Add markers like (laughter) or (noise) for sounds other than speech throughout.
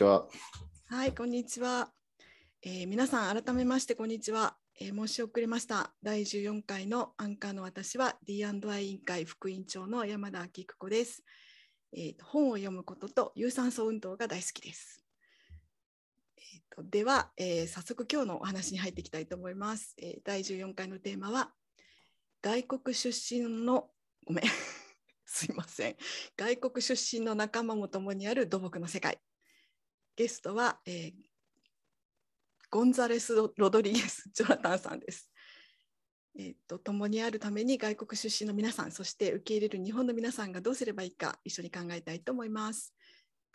ちは。はい、こんにちは。えー皆さん、改めまして、こんにちは。えー申し遅れました。第14回のアンカーの私は D&I 委員会副委員長の山田明久子です、えーと本を読むことと有酸素運動が大好きです。えーとでは、えー早速今日のお話に入っていきたいと思います。えー第14回のテーマは外国出身のごめん (laughs) すいません外国出身の仲間も共にある土木の世界ゲストは、えーゴンザレス・ロドリゲス・ (laughs) ジョナタンさんです。えー、と共にあるために外国出身の皆さん、そして受け入れる日本の皆さんがどうすればいいか一緒に考えたいと思います。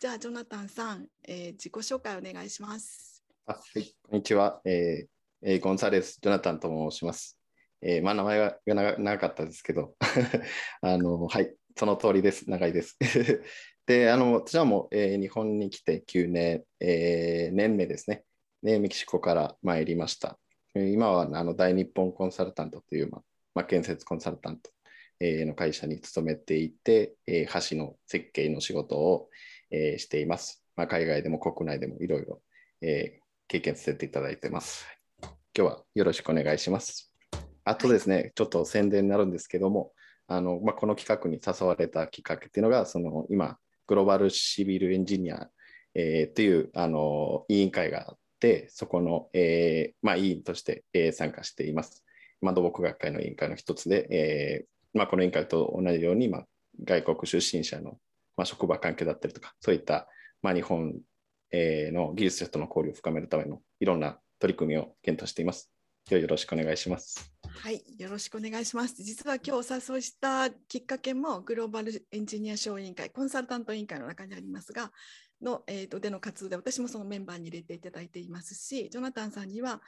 じゃあ、ジョナタンさん、えー自己紹介お願いします。あはい、こんにちは、えーえーゴンサレス・ジョナタンと申します。えーまあ、名前がが長長かったですけど、(laughs) あのはい、その通りです。長いです。で、あの私はもう、えー日本に来て9年、えー年目ですね。ね、メキシコから参りました。今はあの大日本コンサルタントという、まあまあ、建設コンサルタント、えーの会社に勤めていて、えー橋の設計の仕事を、えーしています。まあ、海外でも国内でもいろいろ、経験させていただいてます。今日はよろしくお願いします。あとですね、ちょっと宣伝になるんですけども、あのまあ、この企画に誘われたきっかけっていうのが、その今、グローバルシビルエンジニア、えーっていうあの委員会があって、そこの、えーまあ、委員として、えー参加しています。ま、土木学会の委員会の一つで、えーまあ、この委員会と同じように、まあ、外国出身者の、まあ、職場関係だったりとか、そういった、まあ、日本えーの技術者との交流を深めるためのいろんな取り組みを検討しています。ではよろしくお願いします。はい、よろしくお願いします。実は今日お誘いしたきっかけもグローバルエンジニア賞委員会、コンサルタント委員会の中にありますが、の、えー、とでの活動で私もそのメンバーに入れていただいていますし、ジョナタンさんには、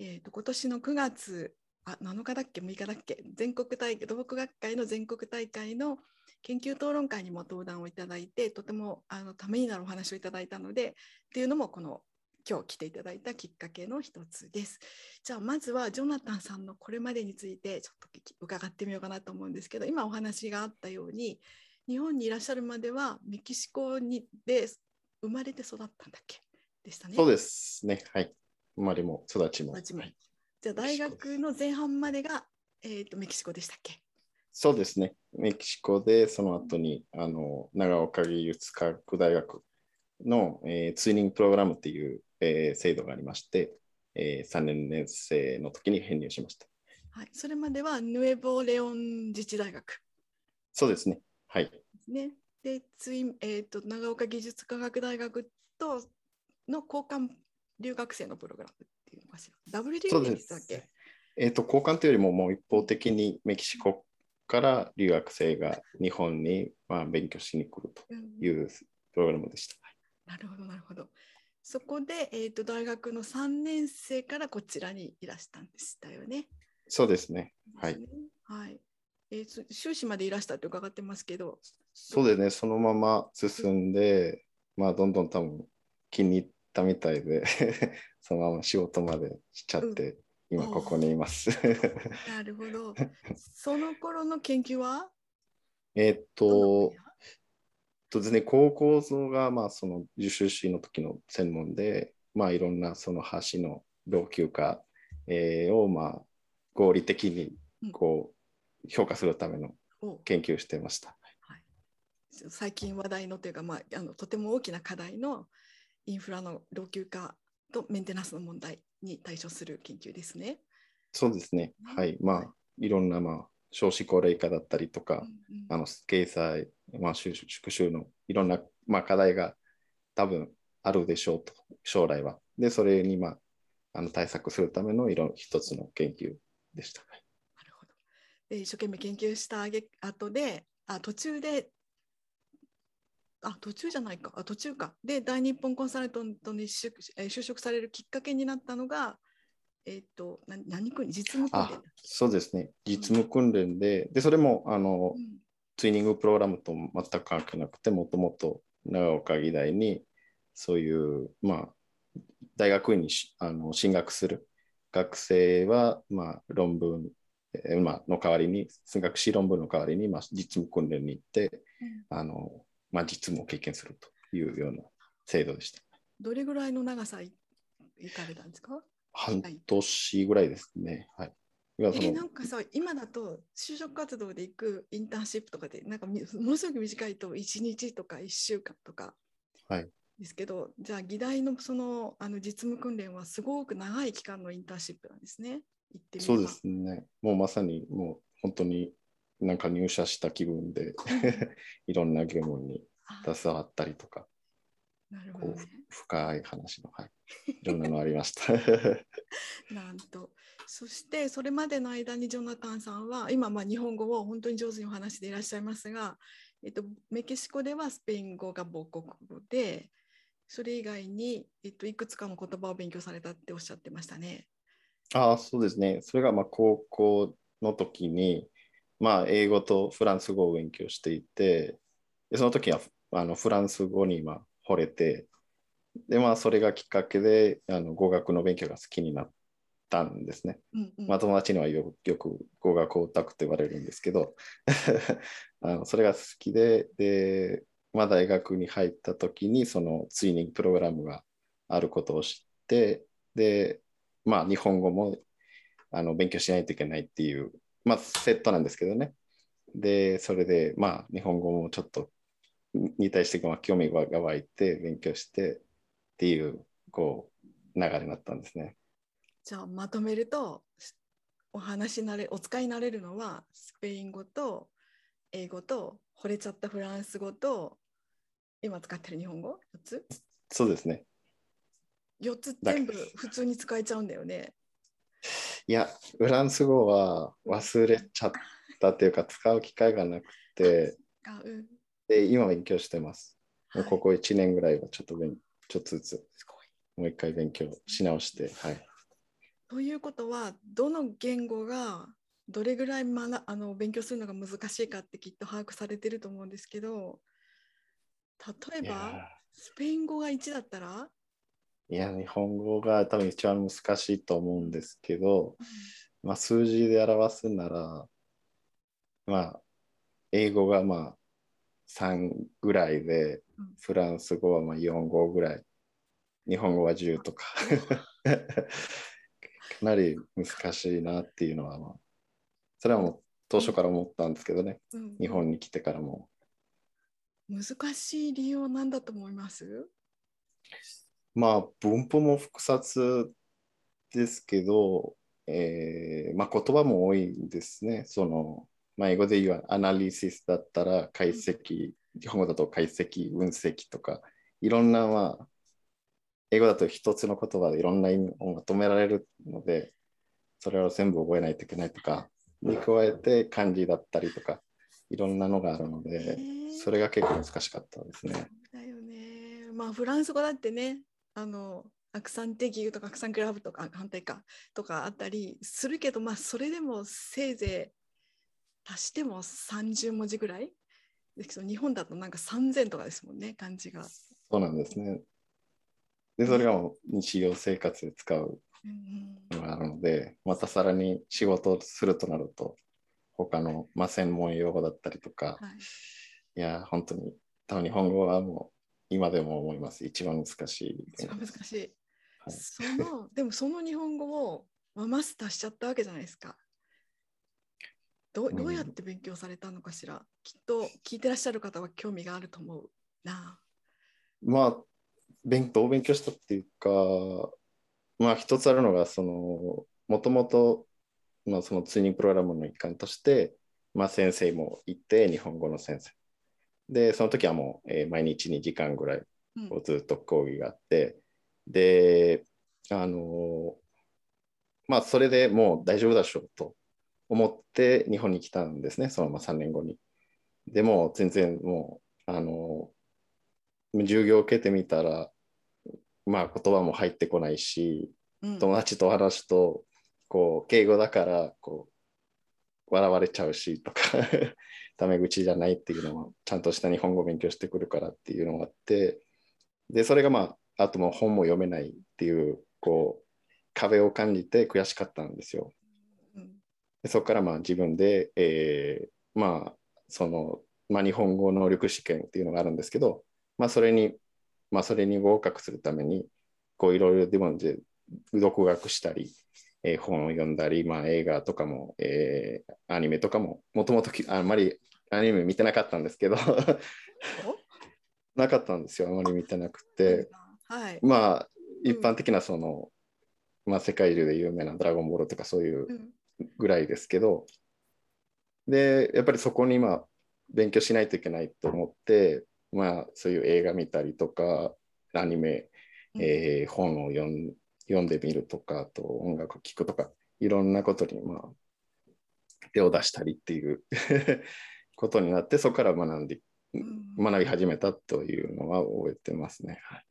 えー、と今年の9月あ7日だっけ6日だっけ全国大会土木学会の全国大会の研究討論会にも登壇をいただいてとてもあのためになるお話をいただいたのでっていうのもこの今日来ていただいたきっかけの一つです。じゃあまずはジョナタンさんのこれまでについてちょっと伺ってみようかなと思うんですけど今お話があったように日本にいらっしゃるまではメキシコにで生まれて育ったんだっけ？でしたね。そうですね。はい。生まれも育ちも。育ちもはいじゃあ大学の前半までが、えー、とメキシコでしたっけ？そうですね。メキシコでその後にあの長岡技術科学大学の、えーツーリングプログラムっていう、えー制度がありまして、え3年年生の時に編入しました。はい、それまではヌエボ・レオン自治大学そうですね。はい。ね。で、ツインえー、と長岡技術科学大学との交換留学生のプログラムっていうのかしら。そうででしたっけ？す。えっ、と、交換というよりも、もう一方的にメキシコから留学生が日本に、まあ、勉強しに来るとうんいうプログラムでした。なるほど、なるほど。そこで、えー、と大学の3年生からこちらにいらしたんでしたよね。そうですね。はい。はい。えーそ修士までいらしたって伺ってますけど、そうですね。そのまま進んで、まあ、どんどん多分気に入ったみたいで、(laughs) そのまま仕事までしちゃって、今ここにいます。なるほど。その頃の研究は？(laughs) えっととですね、高校像が、まあ、その受修士の時の専門で、まあ、いろんなその橋の老朽化、えーを、まあ、合理的にこう評価するためのお研究をしていました。はい、最近話題のというか、まあ、あのとても大きな課題のインフラの老朽化とメンテナンスの問題に対処する研究ですね。そうですね。はい。まあ、いろんな、まあ、少子高齢化だったりとか、うんうんあの経済、まあ、収縮収のいろんな、まあ、課題が多分あるでしょうと、将来は。で、それに、まあ、あの対策するためのいろ一つの研究でした。はいなるほど。で一生懸命研究したあげ後であ途中であ途中じゃないかあ途中かで大日本コンサルタントに就職されるきっかけになったのがえっ、とな何訓実務訓練そうですね。実務訓練で、で、それも、あの、うんツイニングプログラムと全く関係なくて、もともと長岡医大に、そういう、まあ、大学院にしあの進学する学生は、まあ、論文、えーまあ、の代わりに、数学士論文の代わりに、まあ、実務訓練に行って、あの、まあ、実務を経験するというような制度でした。どれぐらいの長さい行かれたんですか？半年ぐらいですね。はい。いやそのえなんかさ今だと就職活動で行くインターンシップとかでなんかみものすごく短いと1日とか1週間とかはいですけど、じゃあ議題のそのあの実務訓練はすごく長い期間のインターンシップなんですね。行ってみそうですね。もうまさにもう本当になんか入社した気分で (laughs) いろんな業務にあ携わったりとか、なるほどね。深い話の、はい、いろんなのありました。(laughs) なんと。そしてそれまでの間にジョナタンさんは今まあ日本語を本当に上手にお話していらっしゃいますが、えっと、メキシコではスペイン語が母国語でそれ以外に、えっと、いくつかの言葉を勉強されたっておっしゃってましたね。ああ、そうですね。それがまあ高校の時に、まあ、英語とフランス語を勉強していて、でその時はあのフランス語にまあ惚れて、で、まあ、それがきっかけであの語学の勉強が好きになったんですね。うんうんまあ、友達にはよよく語学オタクと言われるんですけど (laughs) あのそれが好きでで、まあ、大学に入った時にそのツイニングプログラムがあることを知ってで、まあ、日本語もあの勉強しないといけないっていう、まあ、セットなんですけどねでそれで、まあ、日本語もちょっとに対してまあ興味が湧いて勉強してっていうこう流れになったんですね。じゃあまとめるとお話になれお使いになれるのはスペイン語と英語と惚れちゃったフランス語と今使ってる日本語 ?4 つ?そうですね ?4 つだ全部普通に使えちゃうんだよね。いや、フランス語は忘れちゃったっていうか、使う機会がなくて、あうん、で今勉強してます。はいここ1年ぐらいはちょっと勉ちょっとずつ。もう一回勉強し直して、はい。ということはどの言語がどれぐらい学あの勉強するのが難しいかってきっと把握されてると思うんですけど例えばスペイン語が1だったら、いや、日本語が多分一番難しいと思うんですけど、まあ、数字で表すなら、まあ、英語がまあ3ぐらいでうん、フランス語はまあ4語ぐらい、日本語は10とか。(laughs) かなり難しいなっていうのは、まあ、それはもう当初から思ったんですけどね、うん日本に来てからも。難しい理由は何だと思います？まあ、文法も複雑ですけど、えーまあ、言葉も多いんですね。その、まあ、英語で言うアナリシスだったら解析、日本語だと解析、分析とか、いろんな、まあ、英語だと一つの言葉でいろんな意味をまとめられるので、それを全部覚えないといけないとか、に加えて漢字だったりとか、いろんなのがあるので、それが結構難しかったですね。だよね。まあフランス語だってね、あのアクサンテギュとかアクサンクラブとかあ反対かとかあったりするけど、まあそれでもせいぜい足しても30文字ぐらい？日本だとなんか3000とかですもんね、漢字が。そうなんですね。で、それが日常生活で使ううんのがあるので、またさらに仕事をするとなると、他の、まあ、専門用語だったりとか、はい、いや、本当に、多分日本語はもう今でも思います。一番難しい一番難しい。はいそのでもその日本語をまあマスターしちゃったわけじゃないですか。どうどうやって勉強されたのかしら、きっと聞いてらっしゃる方は興味があると思うな。まあ、勉どう勉強したっていうか、まあ、一つあるのが、その、もともと、まあ、そのツーニングプログラムの一環として、まあ、先生もいて、日本語の先生。で、その時はもう、えー毎日2時間ぐらいうんこうずっと講義があって、で、あのまあ、それでもう大丈夫だしょうと思って日本に来たんですね、そのまま3年後に。でも、全然もう、あの授業を受けてみたら、まあ、言葉も入ってこないし、うん友達と話すと、こう、敬語だから、こう、笑われちゃうしとか、(laughs) タメ口じゃないっていうのも、ちゃんとした日本語を勉強してくるからっていうのがあって、で、それがまあ、あともう本も読めないっていう、こう、壁を感じて悔しかったんですよ。うんでそこからまあ自分で、えーまあ、その、まあ、日本語能力試験っていうのがあるんですけど、まあ、それにまあ、それに合格するために、こういろいろでもで独学したり、えー本を読んだり、まあ、映画とかも、えーアニメとかも、もともときあんまりアニメ見てなかったんですけど、なかったんですよ、あまり見てなくて。はい。まあ、一般的なその、まあ、世界中で有名なドラゴンボールとかそういううんぐらいですけど、で、やっぱりそこに今、勉強しないといけないと思って、まあ、そういう映画見たりとか、アニメ、えー本を読ん読んでみるとか、あと音楽を聴くとか、いろんなことに、まあ、手を出したりっていう (laughs) ことになって、そこから学んで、うん。学び始めたというのは覚えてますね。はいはい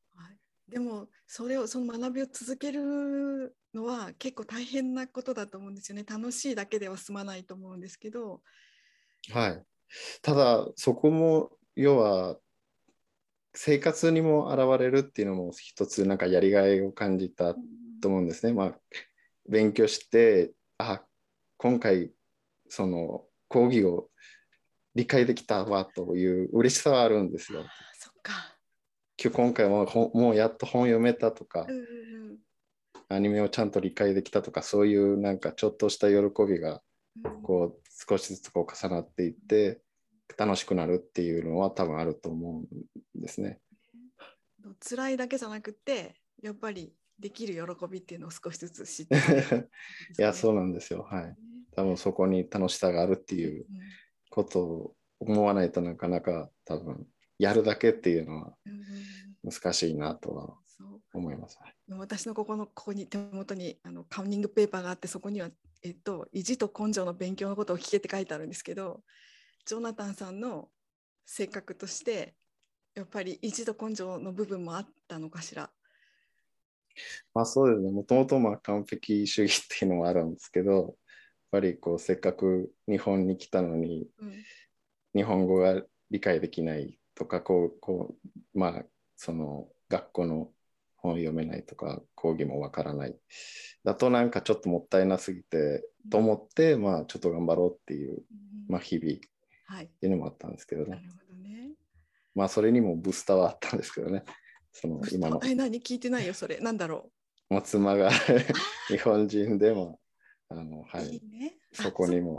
でもそれをその学びを続けるのは結構大変なことだと思うんですよね楽しいだけでは済まないと思うんですけど、はい。ただ、そこも、要は、生活にも現れるっていうのも一つ、なんかやりがいを感じたと思うんですね。まあ、勉強して、あ、今回、その講義を理解できたわという嬉しさはあるんですよ。あそっか、今日今回も本もうやっと本読めたとかうん、うんうんアニメをちゃんと理解できたとか、そういうなんかちょっとした喜びがうんこう少しずつこう重なっていって楽しくなるっていうのは多分あると思うんですね。辛いだけじゃなくてやっぱりできる喜びっていうのを少しずつ知って (laughs) いや、そうなんですよ。はい。多分そこに楽しさがあるっていうことを思わないとなかなか多分やるだけっていうのは難しいなとは思います。私のここのここに手元にあのカウンニングペーパーがあってそこには、えっと、意地と根性の勉強のことを聞けって書いてあるんですけどジョナタンさんの性格としてやっぱり意地と根性の部分もあったのかしら？まあそうですね。もともとまあ完璧主義っていうのもあるんですけど、やっぱりこうせっかく日本に来たのにうん日本語が理解できないとか、こう、こう、まあ、その学校の本読めないとか、講義もわからない。だとなんかちょっともったいなすぎて、と思って、まあちょっと頑張ろうっていう、まあ日々っはい、ていうのもあったんですけどね。なるほどね。まあそれにもブースターはあったんですけどね。その今のえ、何？聞いてないよ、それ。なんだろまあ妻が (laughs) 日本人でも、あの、はう。いい、いね。あそこにも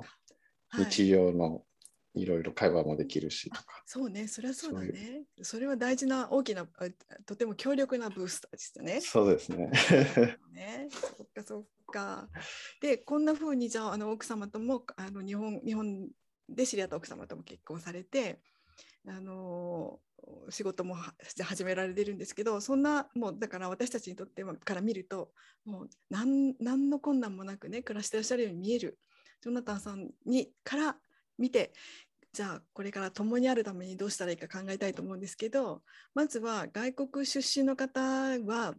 はい日常のいろいろ会話もできるしとか。そうね、それはそうだね。それは大事な大きな、あとても強力なブースターでしたね。そうですね。ね、そっかそっか。で、こんな風にじゃああの奥様ともあの日本日本で知り合った奥様とも結婚されて、あの仕事もは始められてるんですけど、そんなもうだから私たちにとってはから見ると、もう何何の困難もなくね暮らしてらっしゃるように見えるジョナタンさんにから見て。じゃあこれから共にあるためにどうしたらいいか考えたいと思うんですけどまずは外国出身の方は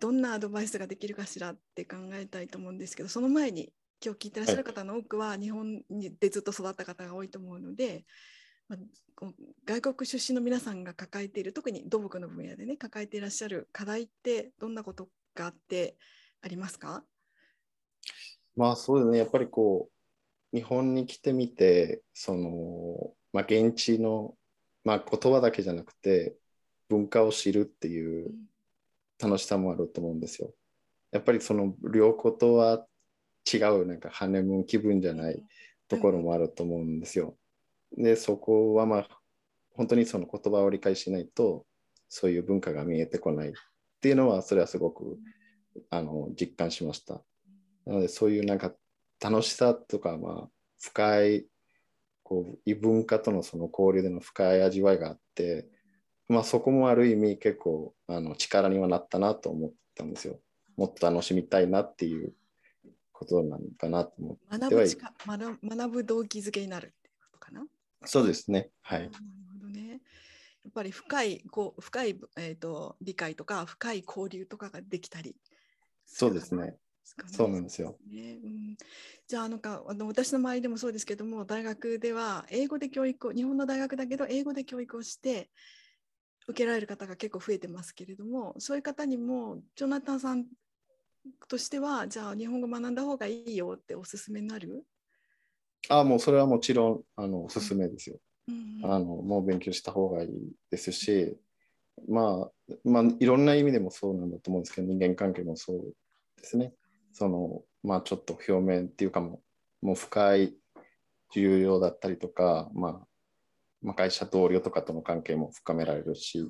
どんなアドバイスができるかしらって考えたいと思うんですけどその前に今日聞いてらっしゃる方の多くは日本でずっと育った方が多いと思うので、まあ、外国出身の皆さんが抱えている特に土木の分野でね抱えていらっしゃる課題ってどんなことがあってありますか？まあそうですね。やっぱりこう、日本に来てみて、その、まあ現地の、まあ言葉だけじゃなくて、文化を知るっていう楽しさもあると思うんですよ。やっぱりその両方とは違う、なんかハネムーン気分じゃないところもあると思うんですよ。で、そこはまあ、本当にその言葉を理解しないと、そういう文化が見えてこないっていうのは、それはすごくあの実感しました。なので、そういうなんか楽しさとか、まあ、深い、こう、異文化とのその交流での深い味わいがあって、まあ、そこもある意味結構あの力にはなったなと思ったんですよ。もっと楽しみたいなっていうことなのかなと思ってはい学ぶ力学学ぶ動機づけになるっていうことかな？そうですね。はいなる。ほどね。やっぱり深いこう深い、えー、と理解とか深い交流とかができたりそうですね。そうなんですよ。ねうん、じゃああのかあの私の周りでもそうですけども大学では英語で教育を日本の大学だけど英語で教育をして受けられる方が結構増えてますけれどもそういう方にもジョナタンさんとしてはじゃあ日本語学んだ方がいいよっておすすめになる、あもうそれはもちろんあのおすすめですよ。うんあのもう勉強した方がいいですし、まあ、まあ、いろんな意味でもそうなんだと思うんですけど、人間関係もそうですね。その、まあ、ちょっと表面っていうかも、もう深い重要だったりとか、まあ、まあ、会社同僚とかとの関係も深められるし、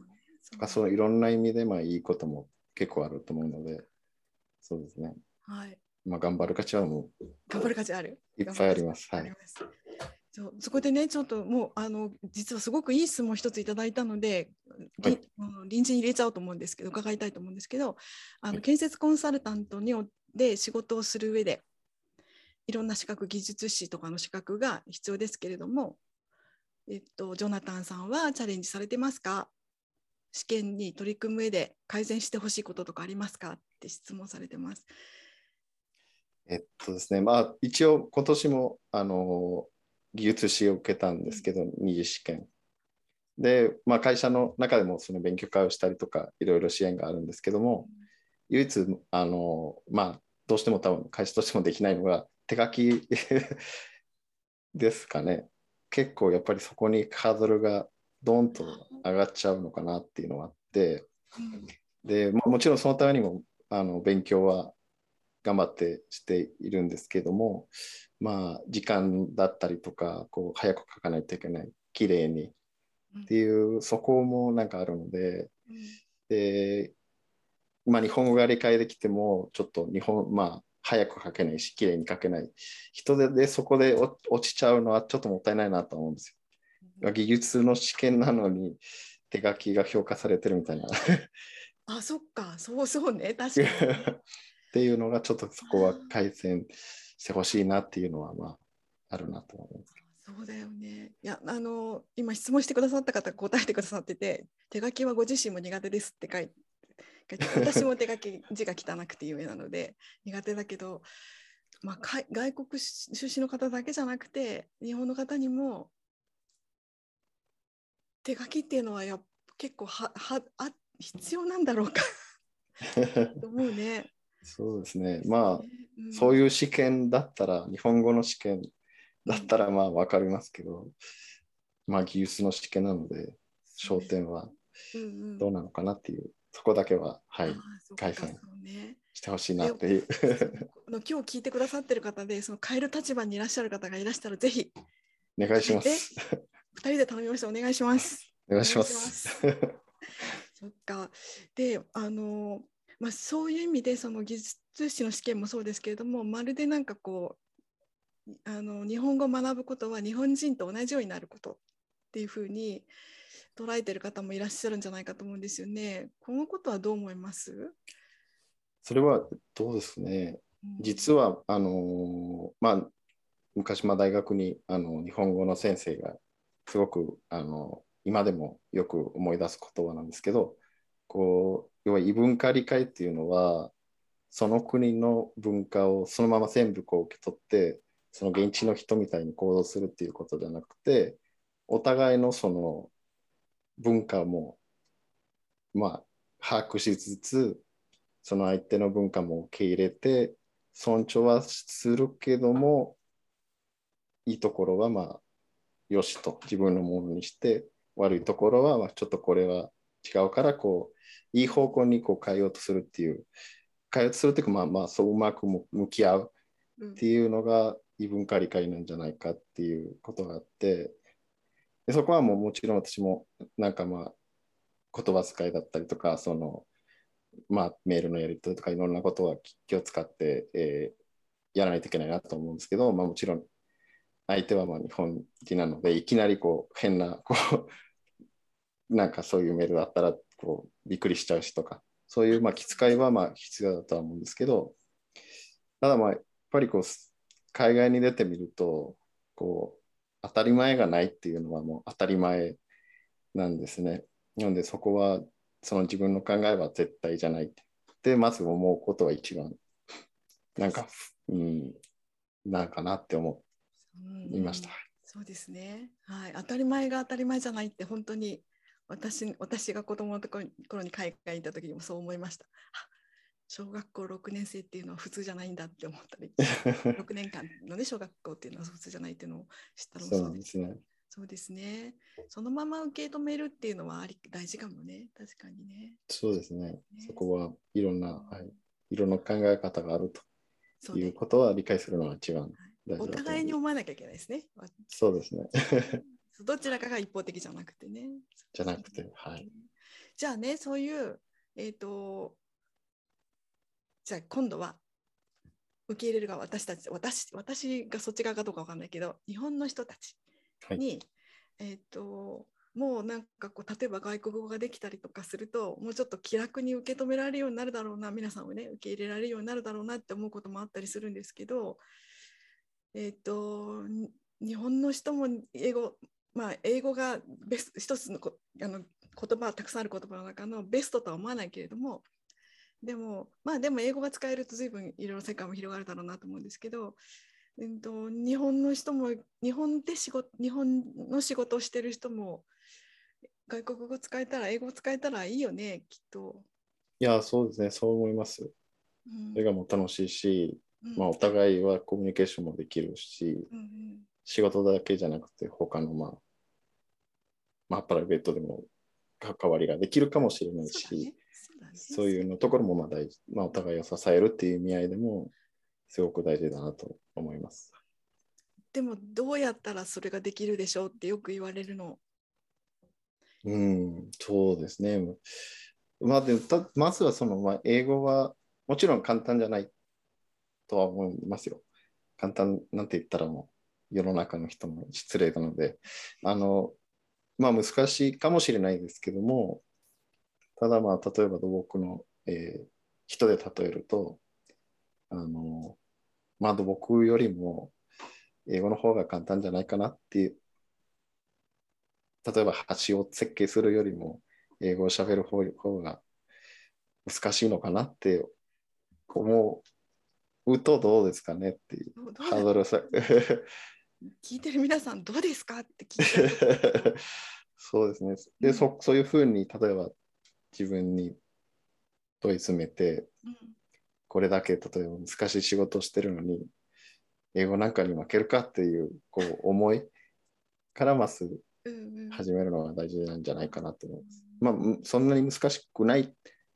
とかそういろんな意味でまあいいことも結構あると思うので、そうですね。はい。まあ、頑張る価値はも頑張る価値ある。ういっぱいあります。はい。そうそこでね、ちょっともうあの実はすごくいい質問一ついただいたので、はい臨時に入れちゃおうと思うんですけど、伺いたいと思うんですけど、あの建設コンサルタントにおで仕事をする上で、いろんな資格、技術士とかの資格が必要ですけれども、えっと、ジョナタンさんはチャレンジされてますか？試験に取り組む上で改善してほしいこととかありますか？って質問されてます。えっとですね、まあ、一応今年も、あの、技術士を受けたんですけど、二次試験。で、まあ、会社の中でもその勉強会をしたりとか、いろいろ支援があるんですけども、唯一、あの、まあ、どうしても多分会社としてもできないのが、手書きですかね。結構やっぱりそこにハードルがドーンと上がっちゃうのかなっていうのがあって、うんで、まあ、もちろんそのためにもあの勉強は頑張ってしているんですけども、まあ、時間だったりとか、こう早く書かないといけない、綺麗にっていう、そこもなんかあるので、うんで、まあ、日本語が理解できても、ちょっと日本、まあ、早く書けないし、綺麗に書けない人ででそこで落落ちちゃうのはちょっともったいないなと思うんですよ。技術の試験なのに手書きが評価されてるみたいな。(laughs) あ、そっか、そうそうね、確かに。(laughs) っていうのがちょっとそこは改善してほしいなっていうのはまああるなと思います。そうだよね。いや、あの、今質問してくださった方が答えてくださってて、手書きはご自身も苦手ですって書いて、書いて私も手書き字が汚くて有名なので苦手だけど、まあ、外国出身の方だけじゃなくて、日本の方にも手書きっていうのはやっ結構ははあ必要なんだろうか (laughs) と思うね。そうですね。まあ、うんそういう試験だったら、日本語の試験だったらまあ分かりますけど、まあ技術の試験なので、焦点はどうなのかなっていう、そこだけは、はい改善してほしいなっていう。あ (laughs) の今日聞いてくださってる方でその変える立場にいらっしゃる方がいらしたらぜひお願いします。二人で頼みました (laughs) お願いします。お願いします。(laughs) そっかであの、まあ、そういう意味でその技術士の試験もそうですけれどもまるでなんかこうあの日本語を学ぶことは日本人と同じようになることっていうふうに捉えてる方もいらっしゃるんじゃないかと思うんですよね。このことはどう思います？それはどうですね。実は、あのまあ、昔、まあ、大学にあの日本語の先生がすごくあの今でもよく思い出す言葉なんですけどこう要は異文化理解っていうのはその国の文化をそのまま全部こう受け取ってその現地の人みたいに行動するっていうことじゃなくてお互いのその文化もまあ把握しつつその相手の文化も受け入れて尊重はするけどもいいところはまあよしと自分のものにして悪いところはまあちょっとこれは違うからこういい方向にこう変えようとするっていう変えようとするっていうかまあまあそううまくも向き合ううんっていうのが異文化理解なんじゃないかっていうことがあってでそこはもうもちろん私もなんかまあ言葉遣いだったりとかそのまあメールのやり取りとかいろんなことは気を使って、えーやらないといけないなと思うんですけど、まあ、もちろん相手はまあ日本人なのでいきなりこう変なこう (laughs) なんかそういうメールだったらこうびっくりしちゃうしとかそういうまあ気遣いはまあ必要だとは思うんですけどただまあやっぱりこう海外に出てみるとこう当たり前がないっていうのはもう当たり前なんですね。なのでそこはその自分の考えは絶対じゃないってまず思うことは一番なんか、うん、なんかなって思いました。そうですね。はい、当たり前が当たり前じゃないって本当に私私が子供のところに頃に海外に行った時にもそう思いました。あ小学校6年生っていうのは普通じゃないんだって思ったり、(laughs) 6年間のね小学校っていうのは普通じゃないっていうのを知ったのもそうで。すすね。そうですね。そのまま受け止めるっていうのはあり大事かもね。確かにね。そうですね。ねそこはいろんな、はい、いろんな考え方があるということは理解するのが一番大事だとお思う互いに思わなきゃいけないですね。そうですね。(laughs) どちらかが一方的じゃなくてね。じゃなくて、はい。じゃあね、そういう、えっ、と、じゃあ今度は受け入れる側、私たち、私私がそっち側かどうかわかんないけど、日本の人たちはい。に、えっ、と、もうなんかこう例えば外国語ができたりとかするともうちょっと気楽に受け止められるようになるだろうな皆さんをね受け入れられるようになるだろうなって思うこともあったりするんですけどえっ、とに日本の人も英語まあ英語がベス一つのこあの言葉たくさんある言葉の中のベストとは思わないけれどもでもまあでも英語が使えると随分いろいろ世界も広がるだろうなと思うんですけど、えっと、日本の人も日本で仕事日本の仕事をしてる人も外国語使えたら英語使えたらいいよねきっと。いや、そうですね。そう思います。うんそれがもう楽しいし、うんまあ、お互いはコミュニケーションもできるし、うんうん仕事だけじゃなくて、他の、まあ、まあ、プライベートでも関わりができるかもしれないし、ねそういうのところもまあ大事、まあ、お互いを支えるっていう意味合いでも、すごく大事だなと思います。でもどうやったらそれができるでしょうってよく言われるの。うん、そうですね。まあ、でたまずはその、まあ、英語はもちろん簡単じゃないとは思いますよ。簡単なんて言ったらもう世の中の人も失礼なので、あの、まあ難しいかもしれないですけども、ただまあ例えば土木の、えー人で例えると、あの、まあ土木よりも英語の方が簡単じゃないかなっていう例えば橋を設計するよりも英語を喋る方方が難しいのかなって思うとどうですかねっていうハードルさ (laughs) 聞いてる皆さんどうですか？って聞いてる。(laughs) そうですね。うんで、そそういうふうに例えば自分に問い詰めてうんこれだけ例えば難しい仕事をしてるのに英語なんかに負けるかっていうこう思いからまずうんうん始めるのが大事なんじゃないかなと思います。まあ、むそんなに難しくないっ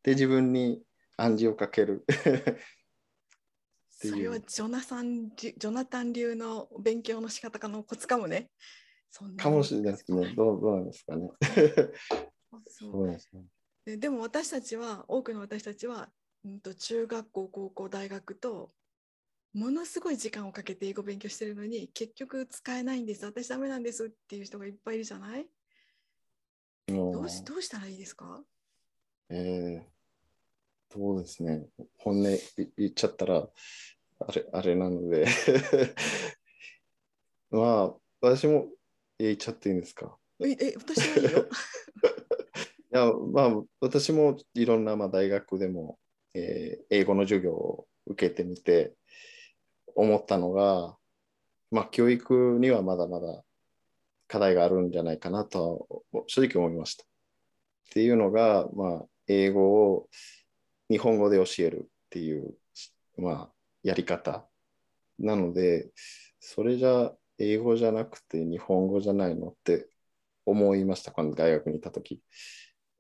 て自分に暗示をかける。(laughs) それはジョナサンジジョナタン流の勉強の仕方かのコツかもね。かもしれないですけど、どうどうなんですかね。(laughs) そうですね。ででも私たちは多くの私たちは、うん、と中学校高校大学とものすごい時間をかけて英語勉強してるのに結局使えないんです私ダメなんですっていう人がいっぱいいるじゃない？もどうしどうしたらいいですか？えー、そうですね。本音い言っちゃったら、あれあれなので、(laughs) まあ、私も言っちゃっていいんですか？ええ私はいいよ。(laughs) いや、まあ、私もいろんな、まあ、大学でも、えー英語の授業を受けてみて思ったのが、まあ、教育にはまだまだ課題があるんじゃないかなと正直思いました。っていうのが、まあ、英語を日本語で教えるっていう、まあ、やり方なので、それじゃ英語じゃなくて日本語じゃないのって思いました、この大学にいたとき。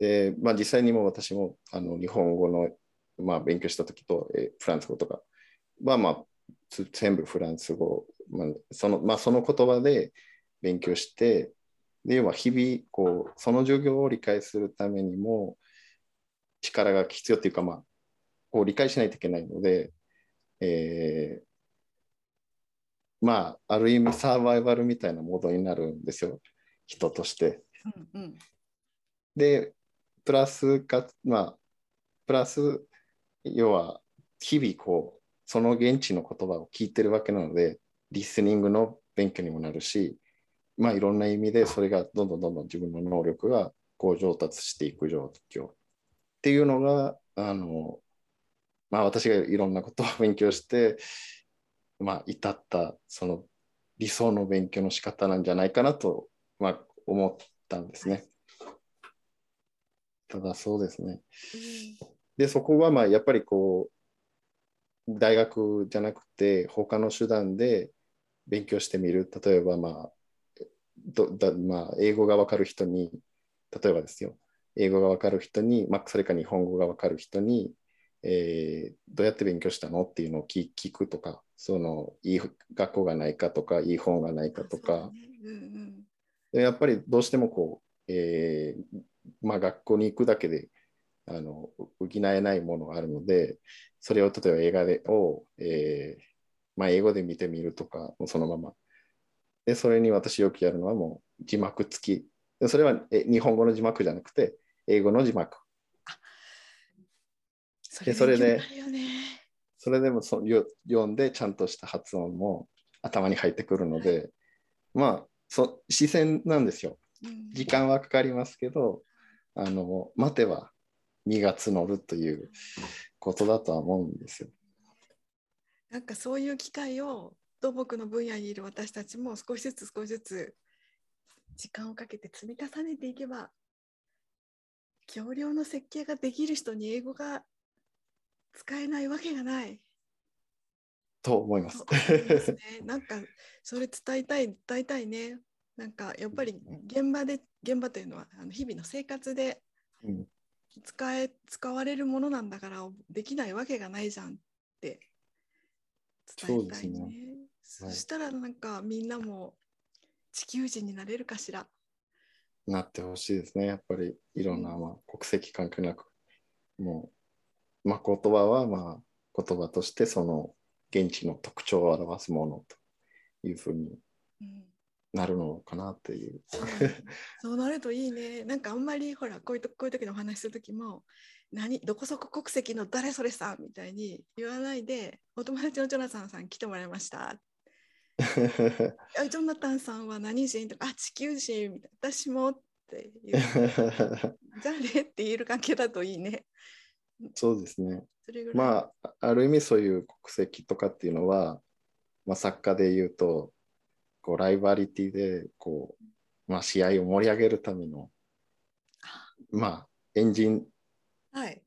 で、まあ、実際にも私もあの日本語の、まあ、勉強したときと、えーフランス語とかは、まあ、つ全部フランス語、まあそのまあ、その言葉で勉強して、で要は日々こう、その授業を理解するためにも力が必要っていうか、まあ、こう理解しないといけないので、えーまあ、ある意味サバイバルみたいなモードになるんですよ、人として。うんうんで、プラスか、まあ、プラス、要は、日々こう、その現地の言葉を聞いてるわけなので、リスニングの勉強にもなるし、まあ、いろんな意味でそれがどんどんどんどん自分の能力がこう上達していく状況っていうのが、あの、まあ、私がいろんなことを勉強して、まあ、至ったその理想の勉強の仕方なんじゃないかなと、まあ、思ったんですね。ただそうですね。で、そこはまあやっぱりこう、大学じゃなくて他の手段で勉強してみる。例えばまあ、どだまあ、英語がわかる人に、例えばですよ、英語がわかる人に、まあ、それか日本語がわかる人に、えーどうやって勉強したのっていうのを聞聞くとか、そのいい学校がないかとか、いい本がないかとか、そうだね。うんうんでやっぱりどうしてもこう、えーまあ、学校に行くだけであの補えないものがあるので、それを例えば映画でを、えーまあ、英語で見てみるとか、そのまま。で、それに私よくやるのはもう字幕付き。でそれはえ日本語の字幕じゃなくて、英語の字幕。そでそれでそれでもそよ読んでちゃんとした発音も頭に入ってくるので、まあそ視線なんですよ。うん時間はかかりますけど、あの待てば実が募るということだとは思うんですよ。なんかそういう機会を土木の分野にいる私たちも少しずつ少しずつ時間をかけて積み重ねていけば橋梁の設計ができる人に英語が使えないわけがない。と思いますすね。なんかそれ伝えたい伝えたいね。なんかやっぱり現場で現場というのはあの日々の生活でうん使え使われるものなんだからできないわけがないじゃんって伝えたいね。そうそはいしたらなんかみんなも地球人になれるかしら？なってほしいですね。やっぱりいろんな、うんまあ、国籍関係なく、もう、まあ、言葉は、まあ、言葉としてその現地の特徴を表すものというふうにうんなるのかなっていう。そうなるといいね。なんかあんまりほらこういうとこういう時のお話しする時も何どこそこ国籍の誰それさんみたいに言わないでお友達のジョナサンさん来てもらいました。(laughs) あジョナタンさんは何人？とかあ地球人みたいな私もって言うじゃあねって言える関係だといいね。そうですね。まあ、ある意味そういう国籍とかっていうのは、まあ、作家で言うと、こうライバリティでこう、まあ、試合を盛り上げるための、まあ、エンジンはい。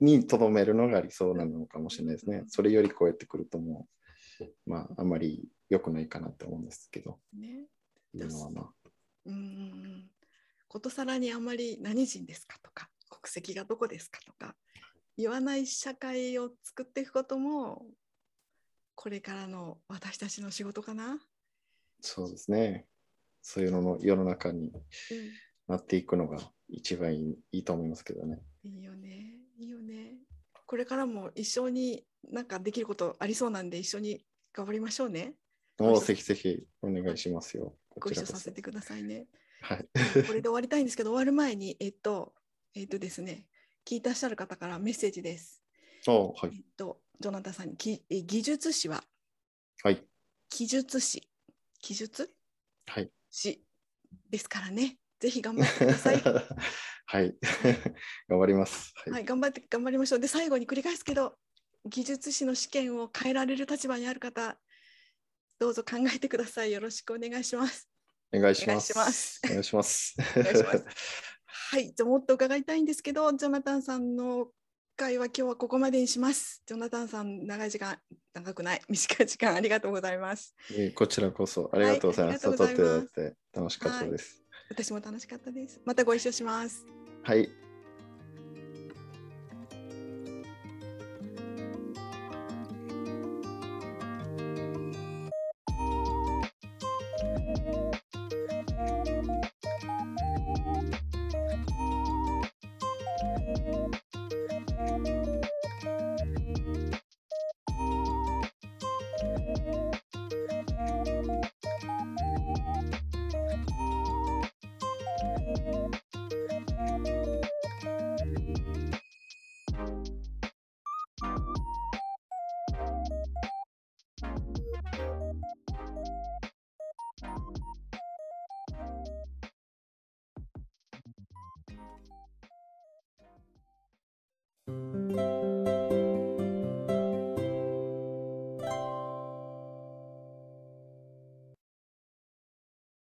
にとどめるのが理想なのかもしれないですねうん。それより超えてくるともう、まあ、あんまり良くないかなって思うんですけど、ね。いうのはまあ、うん。ことさらにあまり何人ですかとか国籍がどこですかとか言わない社会を作っていくこともこれからの私たちの仕事かな。そうですね。そういうのの世の中になっていくのが一番いいいいと思いますけどね。いいよね。いいよね。これからも一緒になんかできることありそうなんで一緒に頑張りましょうね。もうぜひぜひお願いしますよ。ご一緒させ。てくださいね。はい。これで終わりたいんですけど終わる前にえっとえっとですね聞いてらっしゃる方からメッセージです。おはい。えっとジョナタンさんに技術士は？はい。記述士記述はい。士ですからね。ぜひ頑張ってください。(laughs) はい。(laughs) 頑張ります。はい。はい、頑張って頑張りましょう。で最後に繰り返すけど技術士の試験を変えられる立場にある方どうぞ考えてください。よろしくお願いします。お願いします。お願いしますお願いします。お願いしますはい、じゃあもっと伺いたいんですけど、ジョナタンさんの会は今日はここまでにします。ジョナタンさん、長い時間、長くない、(laughs) 短い時間ありがとうございます。えーこちらこそありがとうございます。はいます楽しかったです。私も楽しかったです。またご一緒します。はい。「